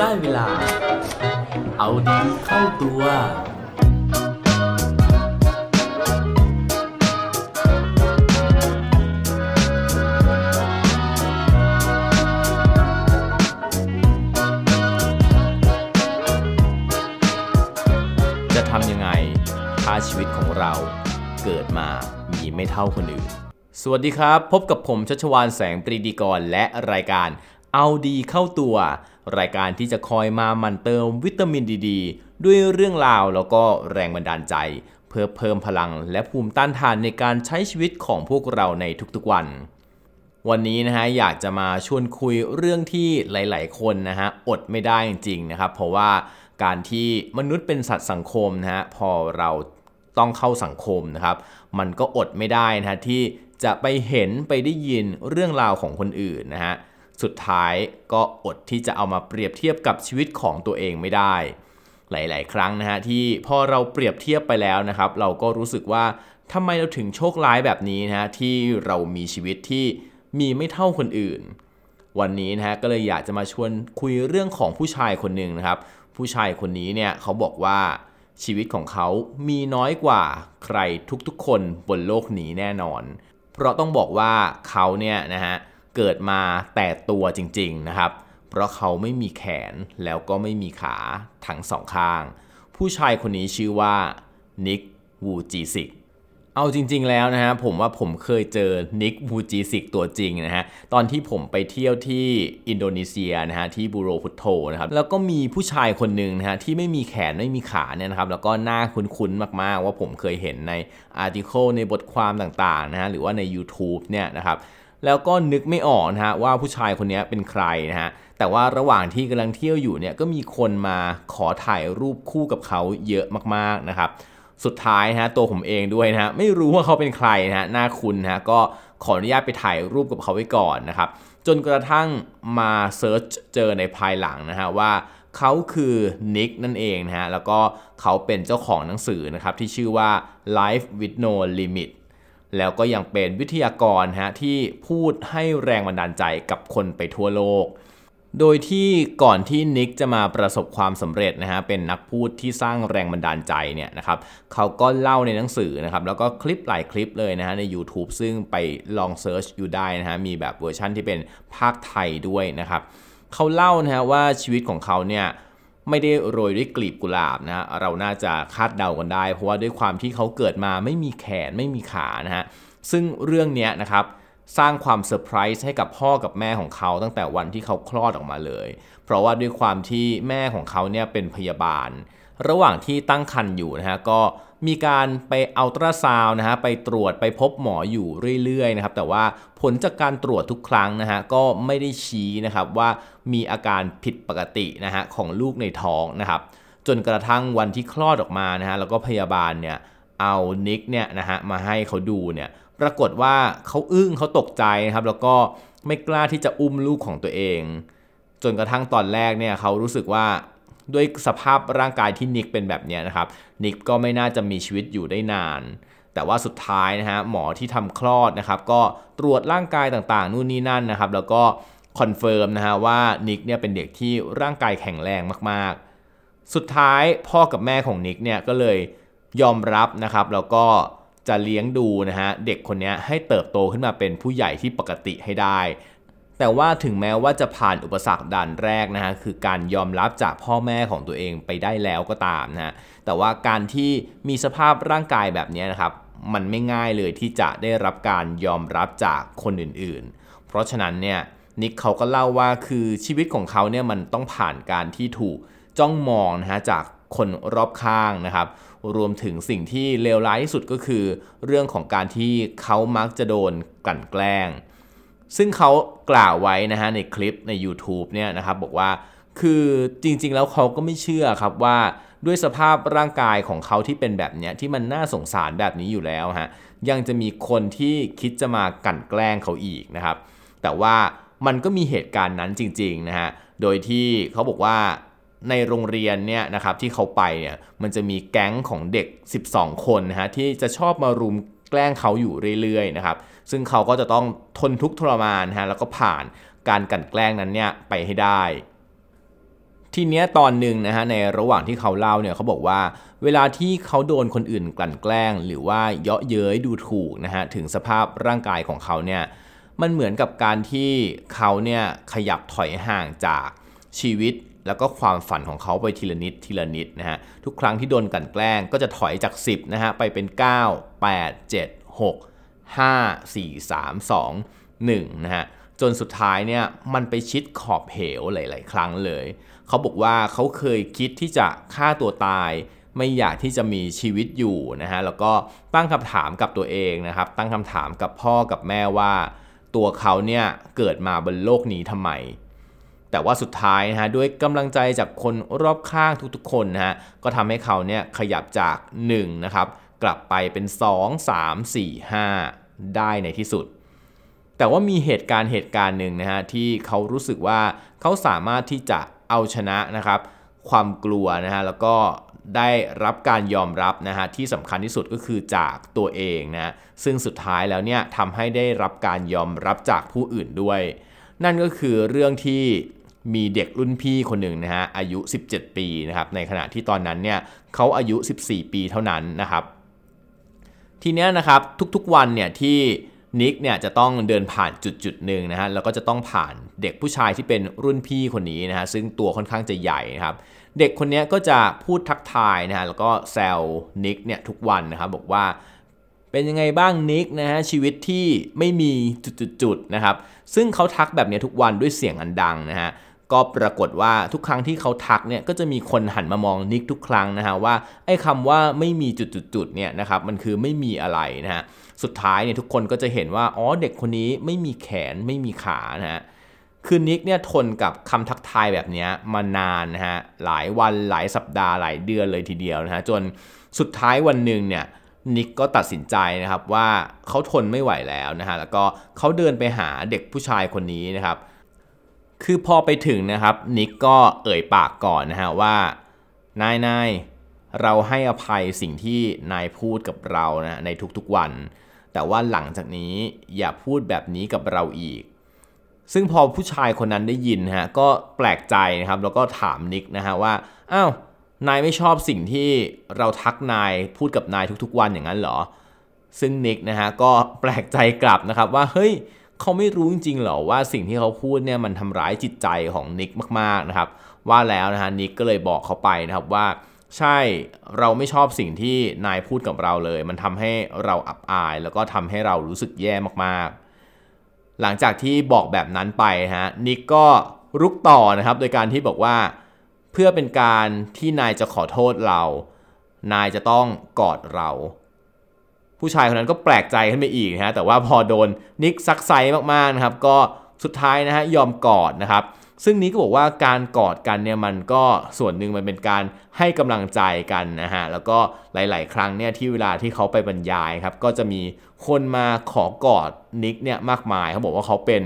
ได้เวลา เอาดีเข้าตัว จะทำยังไงถ้าชีวิตของเราเกิดมามีไม่เท่าคนอื่น สวัสดีครับ พบกับผมชัชวานแสงปรีดีกรและรายการเอาดีเข้าตัว รายการที่จะคอยมามันเติมวิตามินดีดด้วยเรื่องราวแล้วก็แรงบันดาลใจ เพื่อเพิ่มพลังและภูมิต้านทานในการใช้ชีวิตของพวกเราในทุกๆวัน วันนี้นะฮะอยากจะมาชวนคุยเรื่องที่หลาย ๆ คนนะฮะอดไม่ได้จริงๆนะครับ เพราะว่าการที่มนุษย์เป็นสัตว์สังคมนะฮะพอเราต้องเข้าสังคมนะครับ มันก็อดไม่ได้นะฮะที่จะไปเห็นไปได้ยินเรื่องราวของคนอื่นนะฮะ สุดท้ายก็อดที่จะเอามาเปรียบเทียบกับชีวิตของตัวเองไม่ได้ หลาย ๆ ครั้งนะฮะที่พอเราเปรียบเทียบไปแล้วนะครับ เราก็รู้สึกว่าทำไมเราถึงโชคร้ายแบบนี้นะฮะที่เรามีชีวิตที่มีไม่เท่าคนอื่น วันนี้นะฮะก็เลยอยากจะมาชวนคุยเรื่องของผู้ชายคนหนึ่งนะครับ ผู้ชายคนนี้เนี่ยเขาบอกว่าชีวิตของเขามีน้อยกว่าใครทุกๆคนบนโลกนี้แน่นอน เพราะต้องบอกว่าเขาเนี่ยนะฮะเกิดมาแต่ตัวจริงๆนะครับ เพราะเขาไม่มีแขนแล้วก็ไม่มีขาทั้งสองข้าง ผู้ชายคนนี้ชื่อว่านิกวูจีซิกเอาจริง ๆ แล้วนะฮะผมว่าผมเคยเจอนิกวูจีซิกตัวจริงนะฮะตอนที่ผมไปเที่ยวที่อินโดนีเซียนะฮะที่บุโรพุทโธนะครับแล้วก็มีผู้ชายคนหนึ่งนะฮะที่ไม่มีแขนไม่มีขาเนี่ยนะครับแล้วก็หน้าคุ้นๆมากๆ ว่าผมเคยเห็นในอาร์ติเคิลในบทความต่างๆนะฮะหรือว่าใน YouTube เนี่ยนะครับ แล้วก็นึกไม่ออกนะฮะว่าผู้ชายคนนี้เป็นใครนะฮะแต่ว่าระหว่างที่กำลังเที่ยวอยู่เนี่ยก็มีคนมาขอถ่ายรูปคู่กับเขาเยอะมากๆนะครับสุดท้ายนะฮะตัวผมเองด้วยนะฮะไม่รู้ว่าเขาเป็นใครนะฮะหน้าคุณนะฮะก็ขออนุญาตไปถ่ายรูปกับเขาไว้ก่อนนะครับจนกระทั่งมา search เจอในภายหลังนะฮะว่าเขาคือนิกนั่นเองนะฮะแล้วก็เขาเป็นเจ้าของหนังสือนะครับที่ชื่อว่า Life with No Limit แล้วก็ยังเป็นวิทยากรฮะที่พูดให้แรงบันดาลใจกับคนไปทั่วโลก โดยที่ก่อนที่นิกจะมาประสบความสำเร็จนะฮะเป็นนักพูดที่สร้างแรงบันดาลใจเนี่ยนะครับเขาก็เล่าในหนังสือนะครับแล้วก็คลิปหลายคลิปเลยนะฮะใน YouTube ซึ่งไปลอง search ดูได้นะฮะมีแบบเวอร์ชั่นที่เป็นพากย์ไทยด้วยนะครับเขาเล่านะฮะว่าชีวิตของเขาเนี่ย ไม่ได้โรยด้วยกลีบกุหลาบนะฮะเราน่าจะคาดเดากันได้ เพราะว่าด้วยความที่เขาเกิดมาไม่มีแขนไม่มีขานะฮะซึ่งเรื่องนี้นะครับสร้างความเซอร์ไพรส์ให้กับพ่อกับแม่ของเขาตั้งแต่วันที่เขาคลอดออกมาเลย เพราะว่าด้วยความที่แม่ของเขาเนี่ยเป็นพยาบาล ระหว่างที่ตั้งครรภ์อยู่นะฮะก็ มีการไปอัลตราซาวด์นะฮะไปตรวจไปพบหมออยู่เรื่อยๆนะครับแต่ว่าผลจากการตรวจทุกครั้งนะฮะก็ไม่ได้ชี้นะครับว่ามีอาการผิดปกตินะฮะของลูกในท้องนะครับจนกระทั่งวันที่คลอดออกมานะฮะแล้วก็พยาบาลเนี่ยเอานิกเนี่ยนะฮะมาให้เขาดูเนี่ยปรากฏว่าเขาอึ้งเขาตกใจนะครับแล้วก็ไม่กล้าที่จะอุ้มลูกของตัวเอง จนกระทั่งตอนแรกเนี่ยเขารู้สึกว่า ด้วยสภาพร่างกายที่นิกเป็นแบบนี้นะครับ นิกก็ไม่น่าจะมีชีวิตอยู่ได้นาน แต่ว่าสุดท้ายนะฮะหมอที่ทำคลอดนะครับ ก็ตรวจร่างกายต่างๆ นู่นนี่นั่นนะครับ แล้วก็ confirm นะฮะว่านิกเนี่ยเป็นเด็กที่ร่างกายแข็งแรงมากๆ สุดท้ายพ่อกับแม่ของนิกเนี่ยก็เลยยอมรับนะครับ แล้วก็จะเลี้ยงดูนะฮะเด็กคนนี้ให้เติบโตขึ้นมาเป็นผู้ใหญ่ที่ปกติให้ได้ แต่ว่าถึงแม้ว่าจะผ่านอุปสรรคด่านแรกนะฮะคือการยอมรับจากพ่อแม่ของตัวเองไปได้แล้วก็ตามนะฮะแต่ว่าการที่มีสภาพร่างกายแบบนี้นะครับมันไม่ง่ายเลยที่จะได้รับการยอมรับจากคนอื่นๆ เพราะฉะนั้นเนี่ยนิกเขาก็เล่าว่าคือชีวิตของเขาเนี่ยมันต้องผ่านการที่ถูกจ้องมองนะฮะจากคนรอบข้างนะครับ รวมถึงสิ่งที่เลวร้ายที่สุดก็คือ เรื่องของการที่เขามักจะโดนกลั่นแกล้ง ซึ่งเขากล่าวไว้นะฮะในคลิปใน YouTube เนี่ยนะครับบอกว่าคือจริงๆแล้วเขาก็ไม่เชื่อครับว่าด้วยสภาพร่างกายของเขาที่เป็นแบบเนี้ยที่มันน่าสงสารแบบนี้อยู่แล้วฮะยังจะมีคนที่คิดจะมากั่นแกล้งเขาอีกนะครับ แต่ว่ามันก็มีเหตุการณ์นั้นจริงๆนะฮะโดยที่เขาบอกว่าในโรงเรียนเนี่ยนะครับที่เขาไปเนี่ยมันจะมีแก๊งของเด็ก 12 คนนะฮะที่จะชอบมารุมแกล้งเขาอยู่เรื่อยๆนะครับ ซึ่งเขาก็จะต้องทนทุกข์ทรมานฮะแล้วก็ผ่านการกลั่นแกล้งนั้นเนี่ยไปให้ได้ ทีเนี้ยตอนหนึ่งนะฮะในระหว่างที่เขาเล่าเนี่ยเขาบอกว่า เวลาที่เขาโดนคนอื่นกลั่นแกล้ง หรือว่าเยาะเย้ยดูถูกนะฮะถึงสภาพร่างกายของเขาเนี่ยมันเหมือนกับการที่เขาเนี่ยขยับถอยห่างจากชีวิตแล้วก็ความฝันของเขาไปทีละนิดทีละนิดนะฮะทุกครั้งที่โดนกลั่นแกล้งก็จะถอยจาก 10นะฮะไปเป็น 9 8 7 6 5 4 3 2 1นะฮะจนสุดท้ายเนี่ยมันไปชิดขอบเหวหลาย ๆ ครั้งเลย เขาบอกว่าเขาเคยคิดที่จะฆ่าตัวตาย ไม่อยากที่จะมีชีวิตอยู่นะฮะแล้วก็ตั้งคำถามกับตัวเองนะครับ ตั้งคำถามกับพ่อกับแม่ว่า ตัวเขาเนี่ยเกิดมาบนโลกนี้ทำไม แต่ว่าสุดท้ายนะฮะด้วยกำลังใจจากคนรอบข้างทุกๆ คนนะฮะก็ทำให้เขาเนี่ยขยับจาก1นะครับ กลับไปเป็น 2 3 4 5 ได้ในที่สุด แต่ว่ามีเหตุการณ์เหตุการณ์หนึ่งนะฮะที่เขารู้สึกว่าเขาสามารถที่จะเอาชนะนะครับ ความกลัวนะฮะแล้วก็ได้รับการยอมรับนะฮะที่สำคัญที่สุดก็คือจากตัวเองนะซึ่งสุดท้ายแล้วเนี่ยทำให้ได้รับการยอมรับจากผู้อื่นด้วย นั่นก็คือเรื่องที่มีเด็กรุ่นพี่คนหนึ่งนะฮะอายุ 17 ปีนะครับในขณะที่ตอนนั้นเนี่ยเขาอายุ 14 ปีเท่านั้นนะครับ ทีเนี้ยนะครับทุกๆวันเนี่ยที่นิกเนี่ยจะต้องเดินผ่านจุดจุดหนึ่งนะฮะแล้วก็จะต้องผ่านเด็กผู้ชายที่เป็นรุ่นพี่คนนี้นะฮะซึ่งตัวค่อนข้างจะใหญ่นะครับ เด็กคนนี้ก็จะพูดทักทายนะฮะแล้วก็แซวนิกเนี่ยทุกวันนะครับบอกว่าเป็นยังไงบ้างนิกนะฮะชีวิตที่ไม่มีจุดๆนะครับซึ่งเขาทักแบบนี้ทุกวันด้วยเสียงอันดังนะฮะ ก็ปรากฏว่าทุกครั้งที่เขาทักเนี่ยก็จะมีคนหันมามองนิกทุกครั้งนะฮะว่าไอ้คำว่าไม่มีจุดๆเนี่ยนะครับมันคือไม่มีอะไรนะฮะสุดท้ายเนี่ยทุกคนก็จะเห็นว่าอ๋อเด็กคนนี้ไม่มีแขนไม่มีขานะฮะคือนิกเนี่ยทนกับคำทักทายแบบนี้มานานนะฮะหลายวันหลายสัปดาห์หลายเดือนเลยทีเดียวนะฮะจนสุดท้ายวันหนึ่งเนี่ยนิกก็ตัดสินใจนะครับว่าเขาทนไม่ไหวแล้วนะฮะแล้วก็เขาเดินไปหาเด็กผู้ชายคนนี้นะครับ คือพอไปถึงนะครับ นิกก็เอ่ยปากก่อนนะฮะว่านายนายเราให้อภัยสิ่งที่นายพูดกับเรานะในทุกๆวัน แต่ว่าหลังจากนี้อย่าพูดแบบนี้กับเราอีก ซึ่งพอผู้ชายคนนั้นได้ยินฮะก็แปลกใจนะครับ แล้วก็ถามนิกนะฮะว่าอ้าวนายไม่ชอบสิ่งที่เราทักนายพูดกับนายทุกๆวันอย่างนั้นเหรอ ซึ่งนิกนะฮะก็แปลกใจกลับนะครับว่าเฮ้ย เขาไม่รู้จริงๆหรอว่าสิ่งที่เขาพูดเนี่ยมันทำร้ายจิตใจของนิกมากๆนะครับ ว่าแล้วนะฮะนิกก็เลยบอกเขาไปนะครับว่า ใช่เราไม่ชอบสิ่งที่นายพูดกับเราเลย มันทำให้เราอับอาย แล้วก็ทำให้เรารู้สึกแย่มากๆ หลังจากที่บอกแบบนั้นไปฮะนิกก็รุกต่อนะครับโดยการที่บอกว่าเพื่อเป็นการที่นายจะขอโทษเรา นายจะต้องกอดเรา ผู้ชายคนนั้นก็แปลกใจขึ้นไปอีกนะฮะแต่ว่าพอโดนนิกซักไซมากๆนะครับก็สุดท้ายนะฮะยอมกอดนะครับซึ่งนี้ก็บอกว่าการกอดกันเนี่ยมันก็ส่วนหนึ่งมันเป็นการให้กำลังใจกันนะฮะแล้วก็หลาย ๆ ครั้งเนี่ยที่เวลาที่เขาไปบรรยายครับก็จะมีคนมาขอกอดนิกเนี่ยมากมายเขาบอกว่าเขาเป็น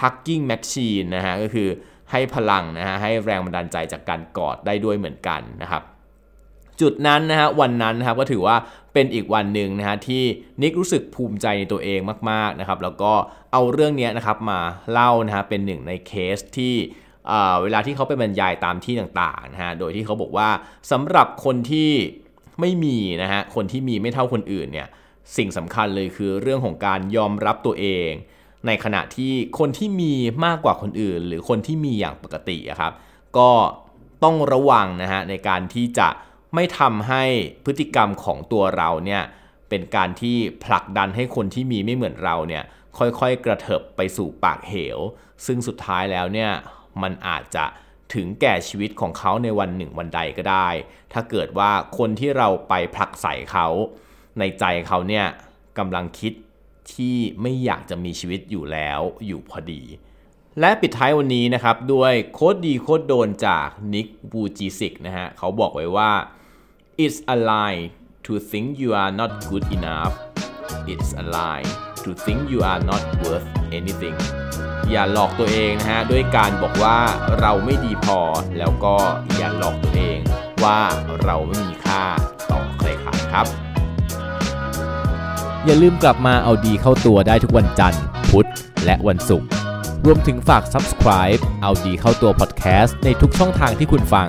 hugging machine นะฮะก็คือให้พลังนะฮะให้แรงบันดาลใจจากการกอดได้ด้วยเหมือนกันนะครับจุดนั้นนะฮะวันนั้นนะครับก็ถือว่า เป็นอีกวันหนึ่งนะฮะที่นิกรู้สึกภูมิใจในตัวเองมากๆนะครับแล้วก็เอาเรื่องนี้นะครับมาเล่านะฮะเป็นหนึ่งในเคสที่เวลาที่เขาไปบรรยายตามที่ต่างๆนะฮะโดยที่เขาบอกว่าสำหรับคนที่ไม่มีนะฮะคนที่มีไม่เท่าคนอื่นเนี่ยสิ่งสำคัญเลยคือเรื่องของการยอมรับตัวเอง ในขณะที่คนที่มีมากกว่าคนอื่น หรือคนที่มีอย่างปกติครับก็ต้องระวังนะฮะในการที่จะ ไม่ทำให้พฤติกรรมของตัวเราเนี่ยเป็นการที่ผลักดันให้คนที่มีไม่เหมือนเราเนี่ยค่อยๆ กระเถิบไปสู่ปากเหว ซึ่งสุดท้ายแล้วเนี่ยมันอาจจะถึงแก่ชีวิตของเขาในวันหนึ่งวันใดก็ได้ ถ้าเกิดว่าคนที่เราไปผลักใส่เขาในใจเขาเนี่ยกำลังคิดที่ไม่อยากจะมีชีวิตอยู่แล้วอยู่พอดี และปิดท้ายวันนี้นะครับ ด้วยโค้ดดีโค้ดโดนจากนิกบูจิสิกนะฮะเขาบอกไว้ว่า It's a lie to think you are not good enough. It's a lie to think you are not worth anything. อย่าหลอกตัวเองนะฮะด้วยการบอกว่าเราไม่ดีพอแล้วก็อย่าหลอกตัวเองว่าเราไม่มีค่าต่อใครๆครับ อย่าลืมกลับมาเอาดีเข้าตัวได้ทุกวันจันทร์ พุธ และวันศุกร์รวมถึงฝาก subscribe เอาดีเข้าตัว podcast ในทุกช่องทางที่คุณฟัง